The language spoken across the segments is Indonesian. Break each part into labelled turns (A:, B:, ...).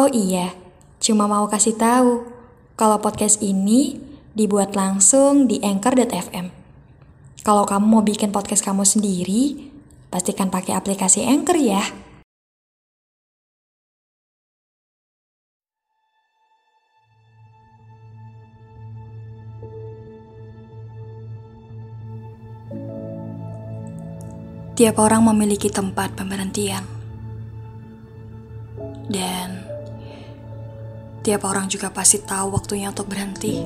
A: Oh iya, cuma mau kasih tahu kalau podcast ini dibuat langsung di anchor.fm. Kalau kamu mau bikin podcast kamu sendiri, pastikan pakai aplikasi Anchor ya. Tiap orang memiliki tempat pemberhentian. Dan tiap orang juga pasti tahu waktunya untuk berhenti.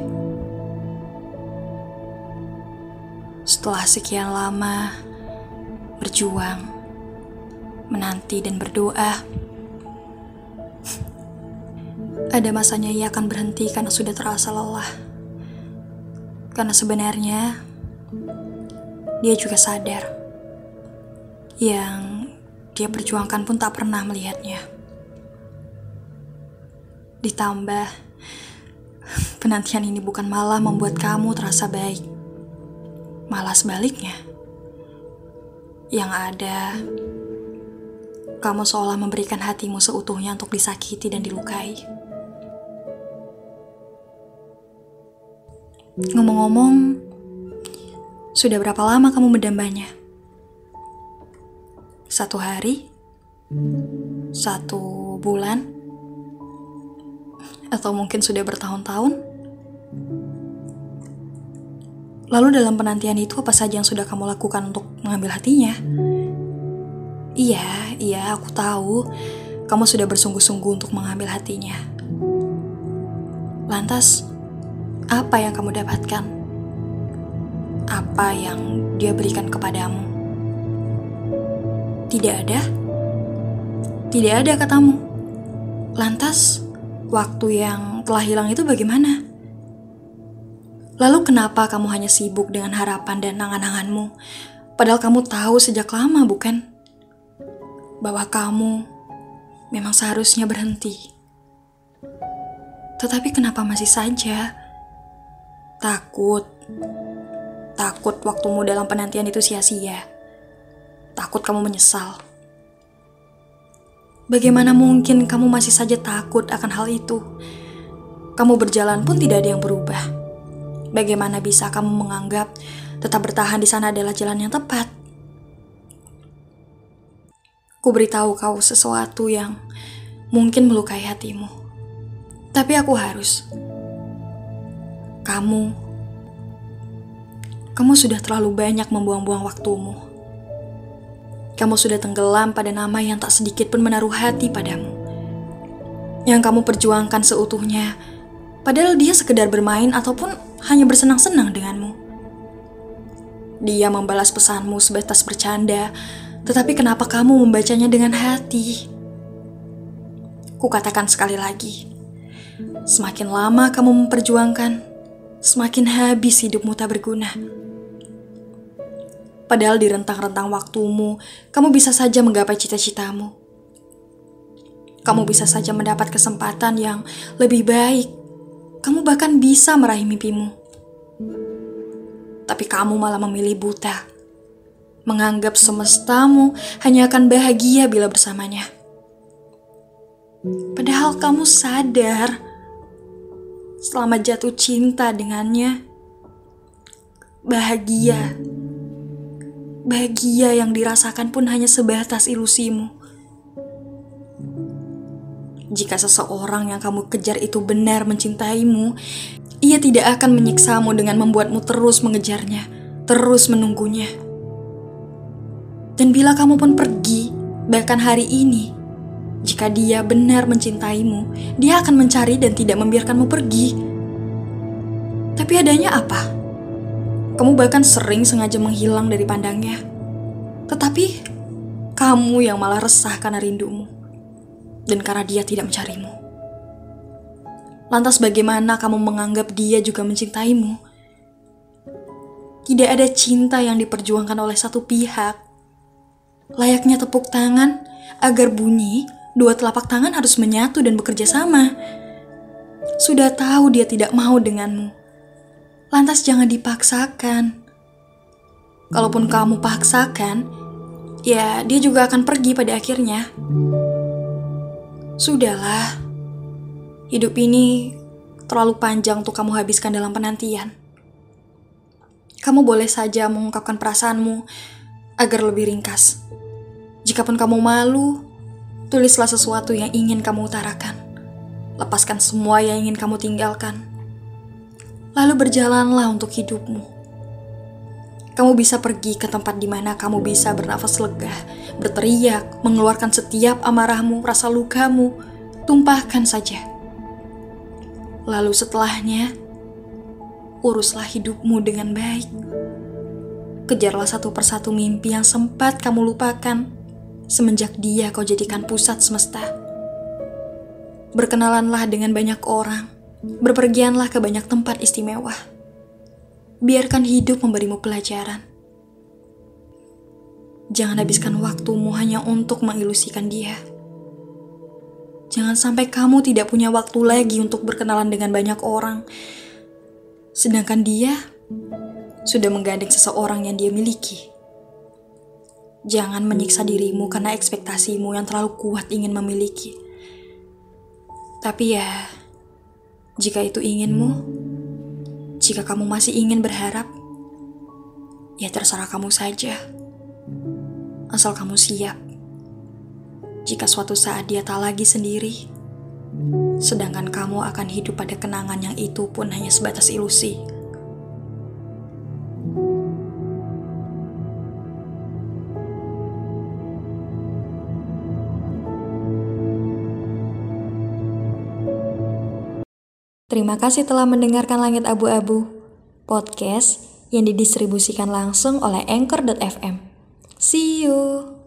A: Setelah sekian lama berjuang, menanti dan berdoa, ada masanya ia akan berhenti karena sudah terasa lelah. Karena sebenarnya dia juga sadar yang dia perjuangkan pun tak pernah melihatnya. Ditambah, penantian ini bukan malah membuat kamu terasa baik, malah sebaliknya. Yang ada, kamu seolah memberikan hatimu seutuhnya untuk disakiti dan dilukai. Ngomong-ngomong, sudah berapa lama kamu mendambanya? Satu hari? Satu bulan? Atau mungkin sudah bertahun-tahun? Lalu dalam penantian itu apa saja yang sudah kamu lakukan untuk mengambil hatinya? Iya, iya, aku tahu. Kamu sudah bersungguh-sungguh untuk mengambil hatinya. Lantas, apa yang kamu dapatkan? Apa yang dia berikan kepadamu? Tidak ada? Tidak ada katamu. Lantas, waktu yang telah hilang itu bagaimana? Lalu kenapa kamu hanya sibuk dengan harapan dan angan-anganmu? Padahal kamu tahu sejak lama, bukan? Bahwa kamu memang seharusnya berhenti. Tetapi kenapa masih saja? Takut. Takut waktumu dalam penantian itu sia-sia. Takut kamu menyesal. Bagaimana mungkin kamu masih saja takut akan hal itu? Kamu berjalan pun tidak ada yang berubah. Bagaimana bisa kamu menganggap tetap bertahan di sana adalah jalan yang tepat? Ku beritahu kau sesuatu yang mungkin melukai hatimu. Tapi aku harus. Kamu kamu sudah terlalu banyak membuang-buang waktumu. Kamu sudah tenggelam pada nama yang tak sedikit pun menaruh hati padamu. Yang kamu perjuangkan seutuhnya, padahal dia sekedar bermain ataupun hanya bersenang-senang denganmu. Dia membalas pesanmu sebatas bercanda, tetapi kenapa kamu membacanya dengan hati? Kukatakan sekali lagi, semakin lama kamu memperjuangkan, semakin habis hidupmu tak berguna. Padahal di rentang-rentang waktumu, kamu bisa saja menggapai cita-citamu. Kamu bisa saja mendapat kesempatan yang lebih baik. Kamu bahkan bisa meraih mimpimu. Tapi kamu malah memilih buta. Menganggap semestamu hanya akan bahagia bila bersamanya. Padahal kamu sadar selama jatuh cinta dengannya, bahagia Bahagia yang dirasakan pun hanya sebatas ilusimu. Jika seseorang yang kamu kejar itu benar mencintaimu, ia tidak akan menyiksamu dengan membuatmu terus mengejarnya, terus menunggunya. Dan bila kamu pun pergi, bahkan hari ini, jika dia benar mencintaimu, dia akan mencari dan tidak membiarkanmu pergi. Tapi adanya apa? Kamu bahkan sering sengaja menghilang dari pandangnya. Tetapi kamu yang malah resah karena rindumu. Dan karena dia tidak mencarimu. Lantas bagaimana kamu menganggap dia juga mencintaimu? Tidak ada cinta yang diperjuangkan oleh satu pihak. Layaknya tepuk tangan agar bunyi, dua telapak tangan harus menyatu dan bekerja sama. Sudah tahu dia tidak mau denganmu lantas jangan dipaksakan. Kalaupun kamu paksakan, ya dia juga akan pergi pada akhirnya. Sudahlah, Hidup ini terlalu panjang untuk kamu habiskan dalam penantian. Kamu boleh saja mengungkapkan perasaanmu agar lebih ringkas. Jikapun kamu malu, tulislah sesuatu yang ingin kamu utarakan. Lepaskan semua yang ingin kamu tinggalkan. Lalu berjalanlah untuk hidupmu. Kamu bisa pergi ke tempat di mana kamu bisa bernafas lega, berteriak, mengeluarkan setiap amarahmu, rasa lukamu, tumpahkan saja. Lalu setelahnya, uruslah hidupmu dengan baik. Kejarlah satu persatu mimpi yang sempat kamu lupakan semenjak dia kau jadikan pusat semesta. Berkenalanlah dengan banyak orang, berpergianlah ke banyak tempat istimewa biarkan hidup memberimu pelajaran. Jangan habiskan waktumu hanya untuk mengilusikan dia. Jangan sampai kamu tidak punya waktu lagi untuk berkenalan dengan banyak orang, sedangkan dia sudah menggandeng seseorang yang dia miliki. Jangan menyiksa dirimu karena ekspektasimu yang terlalu kuat ingin memiliki. Tapi ya, jika itu inginmu, jika kamu masih ingin berharap, ya terserah kamu saja. Asal kamu siap. Jika suatu saat dia tak lagi sendiri, sedangkan kamu akan hidup pada kenangan yang itu pun hanya sebatas ilusi. Terima kasih telah mendengarkan Langit Abu-Abu, podcast yang didistribusikan langsung oleh Anchor.fm. See you!